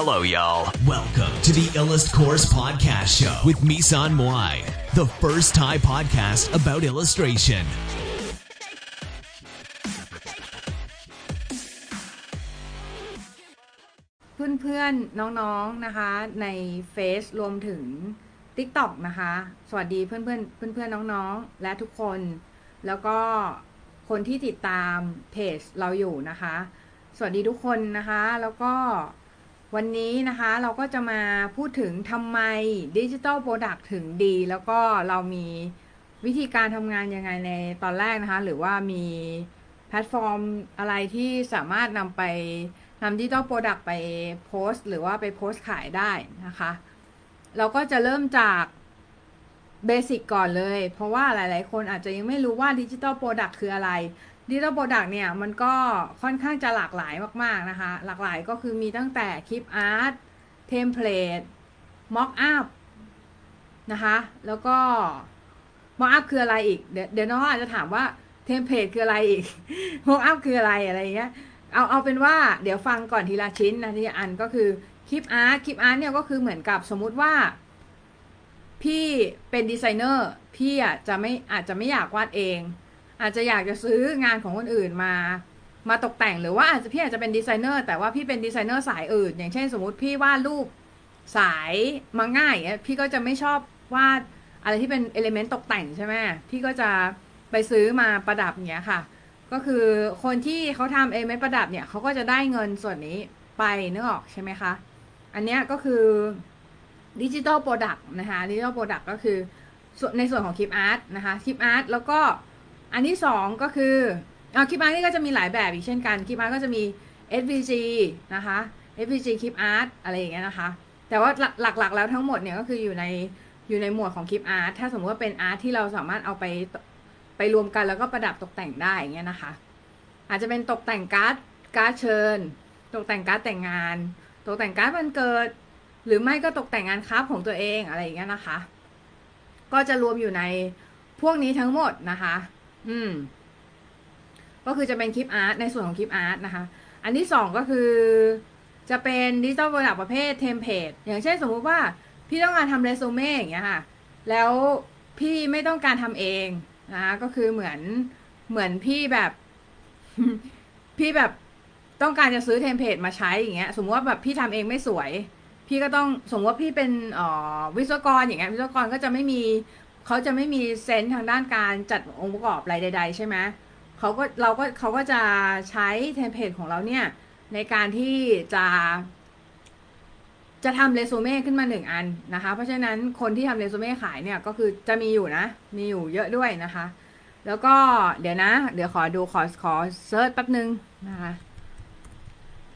Hello, y'all. Welcome to the Illust Course Podcast Show with Misan Moai, the first Thai podcast about illustration. เพื่อนๆ น้องๆ นะคะ ในเฟซรวมถึง TikTok นะคะ สวัสดีเพื่อนๆ เพื่อนๆ น้องๆ และทุกคน แล้วก็คนที่ติดตามเพจเราอยู่นะคะ สวัสดีทุกคนนะคะ แล้วก็ วันนี้นะคะเราก็จะมาพูดถึงทำไมดิจิ t a ลโปรดักต์ถึงดี แล้วก็เรามีวิธีการทำงานยังไงในตอนแรกนะคะ หรือว่ามีแพลตฟอร์มอะไรที่สามารถนำไปนำดิจิ t a ลโปรดักต์ไปโพสต์ หรือว่าไปโพสต์ขายได้นะคะ เราก็จะเริ่มจาก basic ก่อนเลย เพราะว่าหลาย ๆ คนอาจจะยังไม่รู้ว่าดิจิ t a ลโปรดักต์คืออะไร ดิจิ t a ลโปรดักต์เนี่ยมันก็ค่อนข้างจะหลากหลายมากๆนะคะ หลากหลายก็คือมีตั้งแต่ clip art template mockup นะคะแล้วก็ mockup คืออะไรอีกเดี๋ยวเดี๋ยวน้องอาจจะถามว่า template คืออะไรอีก mockup คืออะไรอะไรเงี้ยเอาเอาเป็นว่าเดี๋ยวฟังก่อนทีละชิ้นนะทีละอันก็คือ clip art clip art เนี่ยก็คือเหมือนกับสมมุติว่า พี่เป็นดีไซเนอร์พี่อะจะไม่อาจจะไม่อยากวาดเอง อาจจะอยากจะซื้องานของคนอื่นมามาตกแต่งหรือว่าอาจจะพี่อาจจะเป็นดีไซเนอร์แต่ว่าพี่เป็นดีไซเนอร์สายอื่น อย่างเช่นสมมติพี่วาดรูปสายมังงะเงี้ยพี่ก็จะไม่ชอบวาดอะไรที่เป็น element ตกแต่งใช่ไหมพี่ก็จะไปซื้อมาประดับเงี้ยค่ะ ก็คือคนที่เขาทำ element ประดับเนี่ยเขาก็จะได้เงินส่วนนี้ไปนึกออกใช่ไหมคะอันเนี้ยก็คือdigital product นะคะ digital product ก็คือในส่วนของ clip art นะคะ clip art แล้วก็ อันที่สองก็คือเอา clip art นี่ก็จะมีหลายแบบอีกเช่นกัน clip art ก็จะมี SVG นะคะ SVG คลิปอาร์ตอะไรอย่างเงี้ยนะคะ แต่ว่าหลักๆแล้วทั้งหมดเนี่ยก็คืออยู่ในอยู่ในหมวดของ clip art ถ้าสมมติว่าเป็น art ที่เราสามารถเอาไปไปรวมกันแล้วก็ประดับตกแต่งได้อย่างเงี้ยนะคะ อาจจะเป็นตกแต่งการ์ดการ์ดเชิญ ตกแต่งการ์ดแต่งงาน ตกแต่งการ์ดวันเกิด หรือไม่ก็ตกแต่งงาน craft ของตัวเองอะไรอย่างเงี้ยนะคะ ก็จะรวมอยู่ในพวกนี้ทั้งหมดนะคะ อืม ก็คือจะเป็น clip art ในส่วนของ clip art นะคะ อันที่สองก็คือ จะเป็น digital product ประเภท template อย่างเช่นสมมุติว่า พี่ต้องการทำเรซูเม่อย่างเงี้ยค่ะ แล้วพี่ไม่ต้องการทำเองนะคะก็คือเหมือนเหมือนพี่แบบ พี่แบบต้องการจะซื้อ template มาใช้อย่างเงี้ย สมมติว่าแบบพี่ทำเองไม่สวย พี่ก็ต้องสมมติว่าพี่เป็นออวิศวกรอย่างเงี้ยวิศวกรก็จะไม่มี เขาจะไม่มี sense ทางด้านการจัดองค์ประกอบอะไรใด ๆ ใช่ไหมเขาก็เราก็เขาก็จะใช้ template ของเราเนี่ย ในการที่จะ จะทำเรซูเม่ขึ้นมาหนึ่งอันนะคะ เพราะฉะนั้นคนที่ทำเรซูเม่ขายเนี่ยก็คือจะมีอยู่นะ มีอยู่เยอะด้วยนะคะ แล้วก็เดี๋ยวนะ เดี๋ยวขอดูขอขอ search แป๊บนึงนะคะ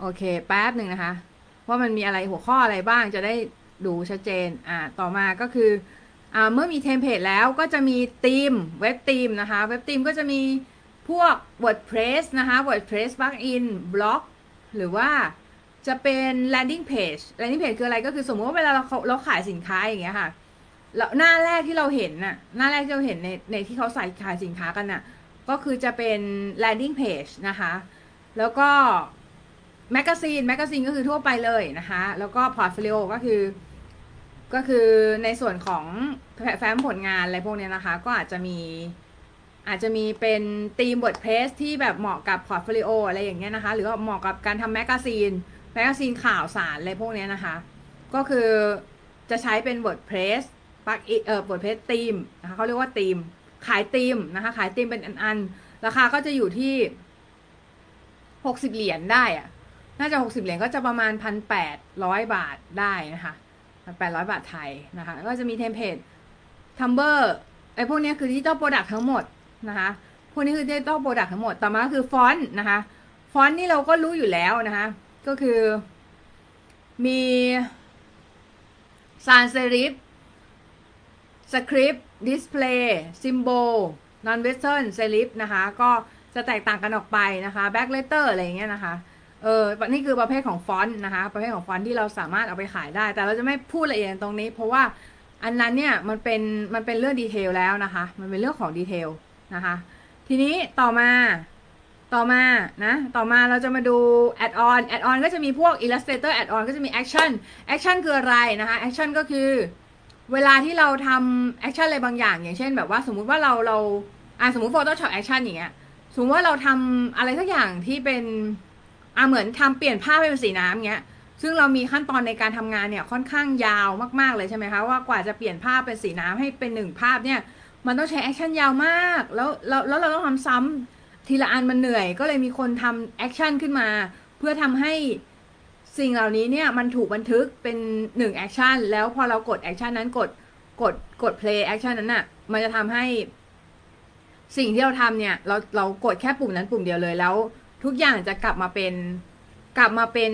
โอเคแป๊บหนึ่งนะคะ ว่ามันมีอะไรหัวข้ออะไรบ้างจะได้ดูชัดเจน อ่า ต่อมาก็คือ เมื่อมี template แล้วก็จะมี theme web theme นะคะ web theme ก็จะมีพวก WordPress นะคะ WordPress plugin บล็อกหรือว่าจะเป็น landing page landing page คืออะไรก็คือสมมติว่าเวลาเราเราขายสินค้าอย่างเงี้ยค่ะแล้วหน้าแรกที่เราเห็นน่ะหน้าแรกที่เราเห็นในในที่เขาใส่ขายสินค้ากันน่ะก็คือจะเป็น landing page นะคะ แล้วก็ magazine magazine ก็คือทั่วไปเลยนะคะ แล้วก็ portfolio ก็คือ ก็คือในส่วนของแฟ้มผลงานอะไรพวกนี้นะคะ ก็อาจจะมีอาจจะมีเป็น theme WordPress ที่แบบเหมาะกับ portfolio อะไรอย่างเงี้ยนะคะ หรือว่าเหมาะกับการทำ magazine magazine ข่าวสารอะไรพวกนี้นะคะ ก็คือจะใช้เป็น WordPress plug เอ่อ WordPress theme นะคะเขาเรียกว่าธีม ขายธีมนะคะ ขายธีมเป็นอันๆราคาก็จะอยู่ที่หกสิบเหรียญได้อะน่าจะหกสิบเหรียญก็จะประมาณพันแปดร้อยบาทได้นะคะ พันแปดร้อยบาทไทยนะคะ ก็จะมี template Tumblr ไอ้พวกนี้คือ digital product ทั้งหมดนะคะ พวกนี้คือ digital product ทั้งหมด ต่อมาคือฟอนต์นะคะ ฟอนต์นี่เราก็รู้อยู่แล้วนะคะ ก็คือมี sans serif script display symbol non western serif นะคะ ก็จะแตกต่างกันออกไปนะคะ blackletter อะไรอย่างเงี้ยนะคะ เออนี่คือประเภทของฟอนต์นะคะ ประเภทของฟอนต์ที่เราสามารถเอาไปขายได้ แต่เราจะไม่พูดละเอียดตรงนี้ เพราะว่าอันนั้นเนี่ยมันเป็นมันเป็นเรื่อง detail แล้วนะคะ มันเป็นเรื่องของ detailนะคะ ทีนี้ต่อมาต่อมานะต่อมาเราจะมาดู add on add on ก็จะมีพวก illustrator add on ก็จะมี action action คืออะไรนะคะ action ก็คือเวลาที่เราทำ action อะไรบางอย่าง อย่างเช่นแบบว่าสมมุติว่าเราเราอ่าสมมติ Photoshop action อย่างเงี้ยสมมติว่าเราทำอะไรสักอย่างที่เป็น อ่าเหมือนทำเปลี่ยนภาพเป็นสีน้ำเงี้ย ซึ่งเรามีขั้นตอนในการทำงานเนี่ยค่อนข้างยาวมากๆเลยใช่ไหมคะว่ากว่าจะเปลี่ยนภาพเป็นสีน้ำให้เป็นหนึ่งภาพเนี่ย มันต้องใช้ action ยาวมาก แล้วแล้วแล้วเราต้องทำซ้ำทีละอันมันเหนื่อย ก็เลยมีคนทำ action ขึ้นมา เพื่อทำให้สิ่งเหล่านี้เนี่ยมันถูกบันทึกเป็นหนึ่ง action แล้วพอเรากด action นั้นกดกดกด play action นั้นน่ะ มันจะทำให้สิ่งที่เราทำเนี่ย เราเรากดแค่ปุ่มนั้นปุ่มเดียวเลยแล้ว ทุกอย่างจะกลับมาเป็น กลับมาเป็น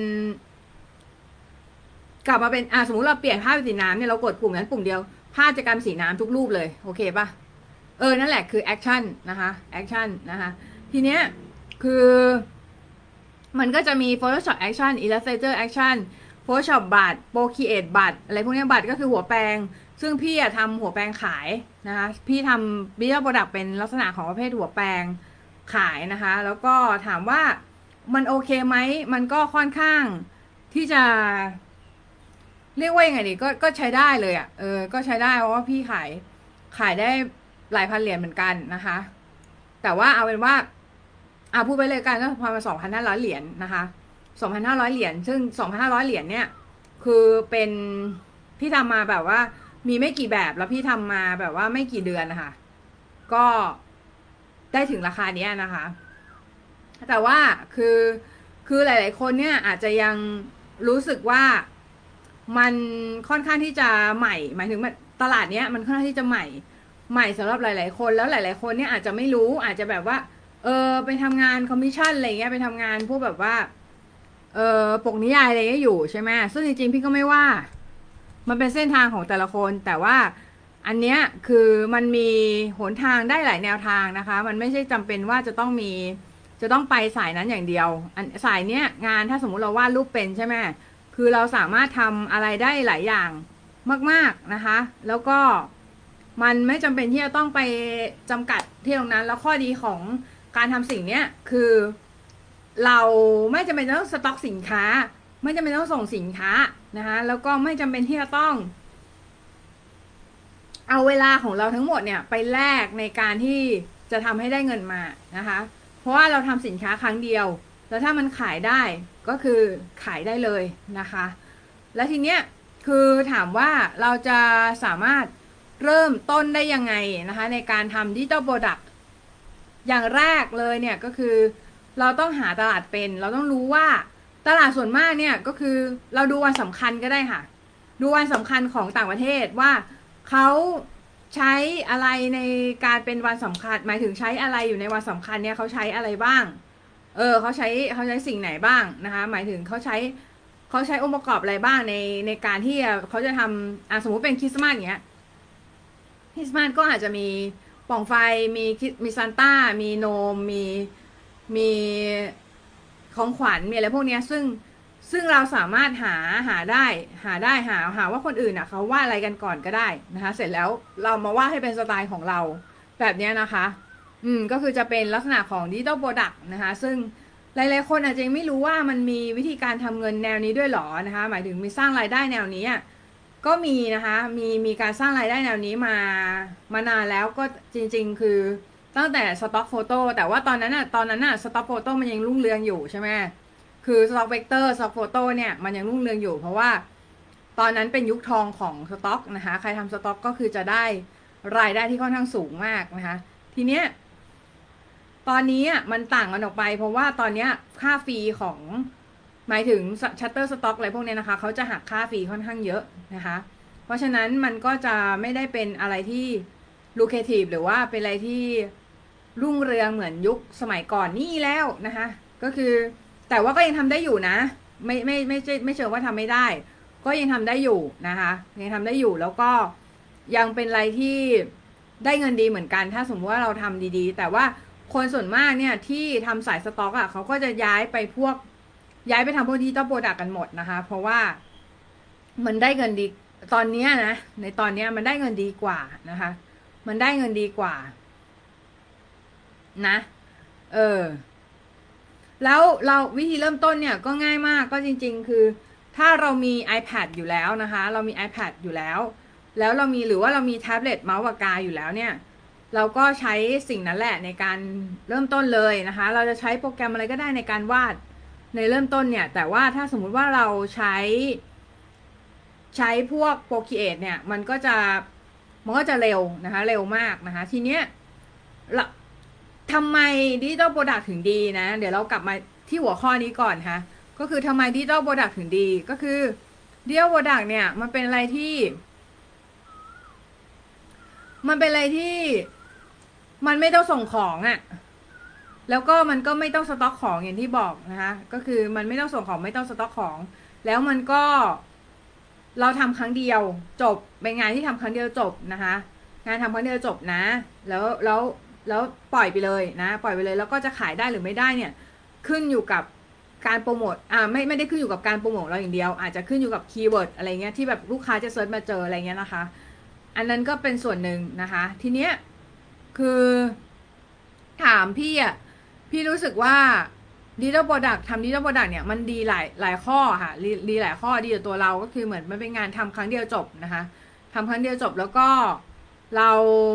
กลับมาเป็นอ่าสมมติเราเปลี่ยนภาพเป็นสีน้ำเนี่ยเรากดปุ่มนั้นปุ่มเดียวภาพจะกลายเป็นสีน้ำทุกรูปเลย โอเคปะเออ นั่นแหละคือ action นะคะ action นะคะทีเนี้ยคือ มันก็จะมี Photoshop Action Illustrator Action Photoshop brush Procreate brush อะไรพวกนี้ brush ก็คือหัวแปรง ซึ่งพี่อะทำหัวแปรงขายนะคะ พี่ทำ Digital Product เป็นลักษณะของประเภทหัวแปรง ขายนะคะ แล้วก็ถามว่ามันโอเคไหม มันก็ค่อนข้างที่จะ เรียกว่ายังไงดีก็ก็ใช้ได้เลยอะ่ะเออ ก็ใช้ได้เพราะว่าพี่ขายขายได้หลายพันเหรียญเหมือนกันนะคะ แต่ว่าเอาเป็นว่าอ่าพูดไปเลยกันก็ประมาณสองพันห้าร้อยเหรียญนะคะสองพันห้าร้อยเหรียญซึ่งสองพันห้าร้อยเหรียญเนี่ยคือเป็นพี่ทำมาแบบว่า มีไม่กี่แบบแล้วพี่ทำมาแบบว่าไม่กี่เดือนนะคะก็ ได้ถึงราคาเนี้ยนะคะ แต่ว่าคือคือหลาย ๆ คนเนี่ยอาจจะยังรู้สึกว่ามันค่อนข้างที่จะใหม่ หมายถึงตลาดเนี้ยมันค่อนข้างที่จะใหม่ ใหม่สำหรับหลาย ๆ คนแล้วหลาย ๆ คนเนี่ยอาจจะไม่รู้อาจจะแบบว่า เออไปทำงานคอมมิชชั่นอะไรเงี้ยไปทำงานพวกแบบว่าเออปกนิยายอะไรเงี้ยอยู่ใช่ไหมซึ่งจริง ๆ พี่ก็ไม่ว่า มันเป็นเส้นทางของแต่ละคนแต่ว่า อันเนี้ยคือมันมีหนทางได้หลายแนวทางนะคะ มันไม่ใช่จำเป็นว่าจะต้องมีจะต้องไปสายนั้นอย่างเดียว อันสายเนี้ยงานถ้าสมมุติเราวาดรูปเป็นใช่ไหมคือเราสามารถทำอะไรได้หลายอย่างมาก ๆนะคะ แล้วก็มันไม่จำเป็นที่จะต้องไปจำกัดที่ตรงนั้น แล้วข้อดีของการทำสิ่งเนี้ยคือเราไม่จำเป็นต้องสต็อกสินค้า ไม่จำเป็นต้องส่งสินค้านะคะแล้วก็ไม่จำเป็นที่จะต้อง เอาเวลาของเราทั้งหมดเนี่ยไปแลกในการที่จะทำให้ได้เงินมานะคะ เพราะว่าเราทำสินค้าครั้งเดียว แล้วถ้ามันขายได้ก็คือขายได้เลยนะคะ และทีเนี้ยคือถามว่าเราจะสามารถเริ่มต้นได้ยังไงนะคะ ในการทำ digital product อย่างแรกเลยเนี่ยก็คือเราต้องหาตลาดเป็น เราต้องรู้ว่าตลาดส่วนมากเนี่ยก็คือเราดูวันสำคัญก็ได้ค่ะ ดูวันสำคัญของต่างประเทศว่า เขาใช้อะไรในการเป็นวันสำคัญ หมายถึงใช้อะไรอยู่ในวันสำคัญเนี่ยเขาใช้อะไรบ้าง เออเขาใช้เขาใช้สิ่งไหนบ้างนะคะ หมายถึงเขาใช้เขาใช้องค์ประกอบอะไรบ้างในในการที่เขาจะทำอะสมมุติเป็นคริสต์มาสอย่างเงี้ยคริสต์มาสก็อาจจะมีป่องไฟมีมีซานต้า มีโนมมีมีของขวัญมีอะไรพวกเนี้ยซึ่ง ซึ่งเราสามารถหาหาได้หาได้หาหาว่าคนอื่นอะเขาวาดอะไรกันก่อนก็ได้นะคะ เสร็จแล้วเรามาวาดให้เป็นสไตล์ของเราแบบนี้นะคะ อืมก็คือจะเป็นลักษณะของ digital product นะคะ ซึ่งหลายๆคนอาจจะยังไม่รู้ว่ามันมีวิธีการทำเงินแนวนี้ด้วยหรอนะคะ หมายถึงมีสร้างรายได้แนวนี้ก็มีนะคะมีมีการสร้างรายได้แนวนี้มามานานแล้วก็จริง ๆ คือตั้งแต่ stock photo แต่ว่าตอนนั้นอะตอนนั้นอะ stock photo มันยังรุ่งเรืองอยู่ใช่ไหม คือ stock vector stock photo เนี่ยมันยังรุ่งเรืองอยู่เพราะว่า ตอนนั้นเป็นยุคทองของสต็อกนะคะ ใครทำสต็อกก็คือจะได้รายได้ที่ค่อนข้างสูงมากนะคะ ทีเนี้ยตอนนี้มันต่างกันออกไป เพราะว่าตอนนี้ค่า fee ของหมายถึง Shutterstock อะไรพวกนี้นะคะเขาจะหักค่า fee ค่อนข้างเยอะนะคะ เพราะฉะนั้นมันก็จะไม่ได้เป็นอะไรที่ลูเคทีฟหรือว่าเป็นอะไรที่รุ่งเรืองเหมือนยุคสมัยก่อนนี่แล้วนะคะ ก็คือ แต่ว่าก็ยังทำได้อยู่นะ ไม่ไม่ไม่ไม่ไม่เชิงว่าทำไม่ได้ ก็ยังทำได้อยู่นะคะยังทำได้อยู่แล้วก็ยังเป็นอะไรที่ได้เงินดีเหมือนกัน ถ้าสมมติว่าเราทำดีๆ แต่ว่าคนส่วนมากเนี่ยที่ทำสายสต็อกอะเขาก็จะย้ายไปพวกย้ายไปทำพวก digital product กันหมดนะคะ เพราะว่ามันได้เงินดีตอนนี้นะ ในตอนนี้มันได้เงินดีกว่านะคะ มันได้เงินดีกว่า นะ เออ แล้วเราวิธีเริ่มต้นเนี่ยก็ง่ายมากก็จริง ๆ คือ ถ้าเรามี iPad อยู่แล้วนะคะ เรามี iPad อยู่แล้ว แล้วเรามีหรือว่าเรามีแท็บเล็ตเมาส์ปากกาอยู่แล้วเนี่ย เราก็ใช้สิ่งนั้นแหละในการเริ่มต้นเลยนะคะ เราจะใช้โปรแกรมอะไรก็ได้ในการวาดในเริ่มต้นเนี่ย แต่ว่าถ้าสมมุติว่าเราใช้ ใช้พวก Procreate เนี่ย มันก็จะมันก็จะเร็วนะคะ เร็วมากนะคะ ทีเนี้ยละ ทำไม digital product ถึงดีนะ เดี๋ยวเรากลับมาที่หัวข้อนี้ก่อนค่ะ ก็คือทำไม digital product ถึงดี ก็คือ digital product เนี่ย มันเป็นอะไรที่ มันเป็นอะไรที่ มันไม่ต้องส่งของอะ่ะ แล้วก็มันก็ไม่ต้องสต็อกของอย่างที่บอกนะคะ ก็คือมันไม่ต้องส่งของไม่ต้องสต็อกของ แล้วมันก็ เราทำครั้งเดียว จบเป็นงานที่ทำครั้งเดียวจบนะคะ งานทำครั้งเดียวจบนะ แล้วแล้ว แล้วปล่อยไปเลยนะ ปล่อยไปเลยแล้วก็จะขายได้หรือไม่ได้เนี่ย ขึ้นอยู่กับการโปรโมทอ่าไม่ไม่ได้ขึ้นอยู่กับการโปรโมทเราอย่างเดียว อาจจะขึ้นอยู่กับ keyword อะไรเงี้ยที่แบบลูกค้าจะ search มาเจออะไรเงี้ยนะคะ อันนั้นก็เป็นส่วนหนึ่งนะคะ ทีเนี้ยคือถามพี่อะพี่รู้สึกว่า digital product ทำ digital product เนี่ยมันดีหลายหลายข้อค่ะดีดีหลายข้อดีต่อตัวเราก็คือเหมือนมันเป็นงานทำครั้งเดียวจบนะคะทำครั้งเดียวจบแล้วก็เรา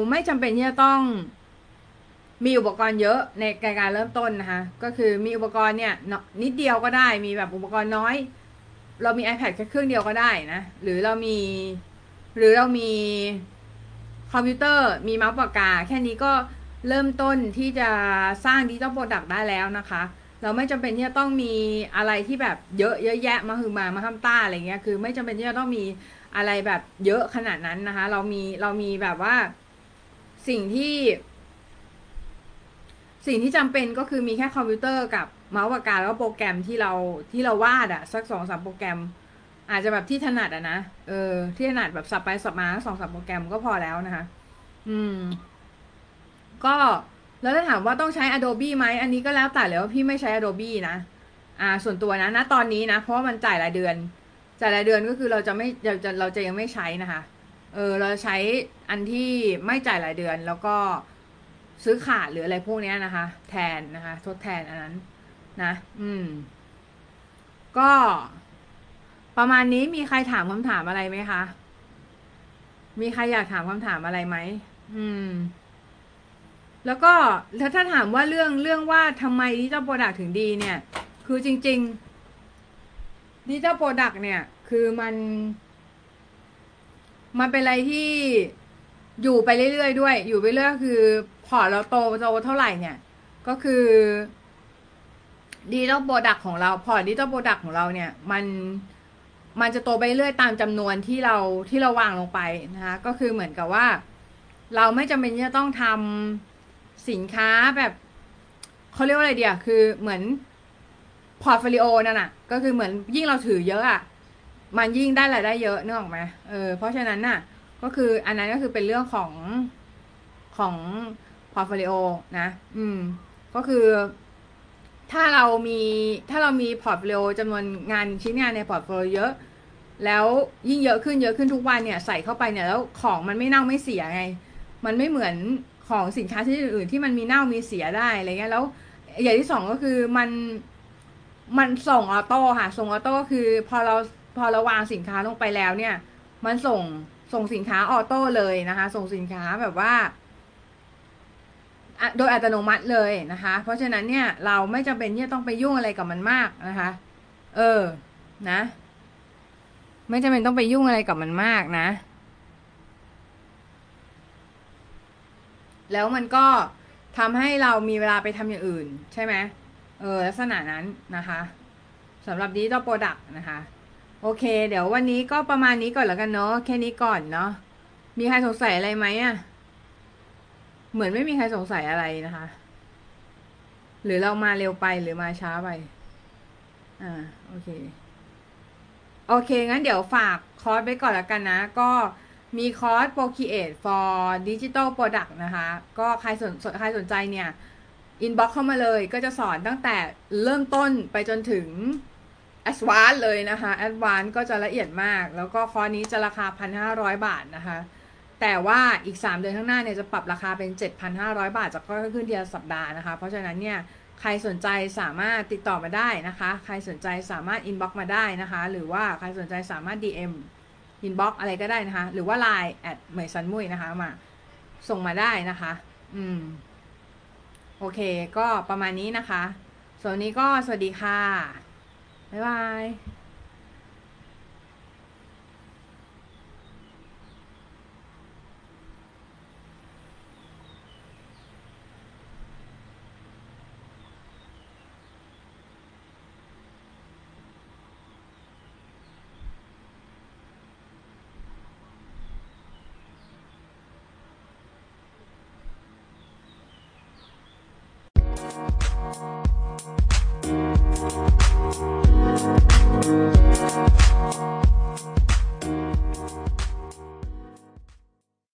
ไม่จำเป็นที่จะต้อง มีอุปกรณ์เยอะในการเริ่มต้นนะคะ ก็คือมีอุปกรณ์เนี่ยนิดเดียวก็ได้ มีแบบอุปกรณ์น้อย เรามี iPad แค่เครื่องเดียวก็ได้นะ หรือเรามี หรือเรามีคอมพิวเตอร์ มีเมาส์ปากกา แค่นี้ก็เริ่มต้นที่จะสร้าง digital product ได้แล้วนะคะ เราไม่จำเป็นที่จะต้องมีอะไรที่แบบเยอะเยอะแยะมาคือมามาทำต้าอะไรเงี้ย คือไม่จำเป็นที่จะต้องมีอะไรแบบเยอะขนาดนั้นนะคะ เรามีเรามีแบบว่าสิ่งที่ สิ่งที่จำเป็นก็คือมีแค่คอมพิวเตอร์กับเมาส์ปากกาแล้วก็โปรแกรมที่เราที่เราวาดอะสักสองสามโปรแกรม อาจจะแบบที่ถนัดอะนะเออที่ถนัดแบบสับไปสับมาสองสามโปรแกรมก็พอแล้วนะคะ อืม ก็แล้วถ้าถามว่าต้องใช้ Adobe ไหมอันนี้ก็แล้วแต่เลยว่าพี่ไม่ใช้ Adobe นะอ่า ส่วนตัวนะณตอนนี้นะ เพราะมันจ่ายรายเดือน จ่ายรายเดือนก็คือเราจะไม่เราจะเราจะยังไม่ใช้นะคะ เออ เราใช้อันที่ไม่จ่ายรายเดือนแล้วก็ ซื้อขาดหรืออะไรพวกนี้นะคะ แทนนะคะ ทดแทนอันนั้น นะ อืม ก็ ประมาณนี้มีใครถามคำถามอะไรไหมคะ มีใครอยากถามคำถามอะไรไหมอืม แล้วก็ถ้าถามว่าเรื่องเรื่องว่าทำไม digital product ถึงดีเนี่ย คือจริง ๆ digital product เนี่ย คือมันมันเป็นอะไรที่อยู่ไปเรื่อยๆด้วย อยู่ไปเรื่อยคือ พอเราโตโตเท่าไหร่เนี่ย ก็คือ digital product ของเราพอ digital product ของเราเนี่ย มันมันจะโตไปเรื่อยตามจำนวนที่เราที่เราวางลงไปนะคะก็คือเหมือนกับว่า เราไม่จำเป็นจะต้องทำสินค้าแบบเขาเรียกว่าอะไรเนี่ยคือเหมือน portfolio นั่นน่ะ ก็คือเหมือนยิ่งเราถือเยอะอะมันยิ่งได้รายได้เยอะนึกออกไหมเออเพราะฉะนั้นน่ะ ก็คืออันนั้นก็คือเป็นเรื่องของของ portfolio นะ อืม ก็คือ ถ้าเรามีถ้าเรามี portfolio จำนวนงานชิ้นงานใน portfolio เยอะ แล้วยิ่งเยอะขึ้นเยอะขึ้นทุกวันเนี่ยใส่เข้าไปเนี่ยแล้วของมันไม่เน่าไม่เสียไง มันไม่เหมือนของสินค้าที่อื่นที่มันมีเน่ามีเสียได้อะไรเงี้ยแล้วอย่างที่สองก็คือมันมันส่ง auto ค่ะ ส่ง auto คือ พอเราพอเราวางสินค้าลงไปแล้วเนี่ย มันส่งส่งสินค้าออโต้เลยนะคะ ส่งสินค้าแบบว่า โดยอัตโนมัติเลยนะคะ เพราะฉะนั้นเนี่ยเราไม่จำเป็นที่จะต้องไปยุ่งอะไรกับมันมากนะคะ เออ นะ ไม่จำเป็นต้องไปยุ่งอะไรกับมันมากนะ แล้วมันก็ทำให้เรามีเวลาไปทำอย่างอื่น ใช่ไหมเออ ลักษณะนั้นนะคะสำหรับ digital product นะคะ โอเค เดี๋ยววันนี้ก็ประมาณนี้ก่อนแล้วกันเนาะแค่นี้ก่อนเนาะมีใครสงสัยอะไรไหมอะ เหมือนไม่มีใครสงสัยอะไรนะคะ หรือเรามาเร็วไปหรือมาช้าไป อ่า โอเค โอเค งั้นเดี๋ยวฝากคอร์สไปก่อนแล้วกันนะ ก็มีคอร์ส Procreate for Digital Product นะคะ ก็ใครสนใครสนใจเนี่ย inbox เข้ามาเลย ก็จะสอนตั้งแต่เริ่มต้นไปจนถึง advance เลยนะคะ advance ก็จะละเอียดมาก แล้วก็คอร์สนี้จะราคา 1,500 บาทนะคะ แต่ว่าอีก 3 เดือนข้างหน้าเนี่ยจะปรับราคาเป็น 7,500 บาทจะค่อยๆขึ้นเดือนสัปดาห์นะคะ เพราะฉะนั้นเนี่ยใครสนใจสามารถติดต่อมาได้นะคะ ใครสนใจสามารถ inbox มาได้นะคะ หรือว่าใครสนใจสามารถ DM inbox อะไรก็ได้นะคะ หรือว่า Line แอดเหมยซันมุยนะคะมาส่งมาได้นะคะ อืม โอเค ก็ประมาณนี้นะคะส่วนนี้ก็สวัสดีค่ะ บ๊ายบาย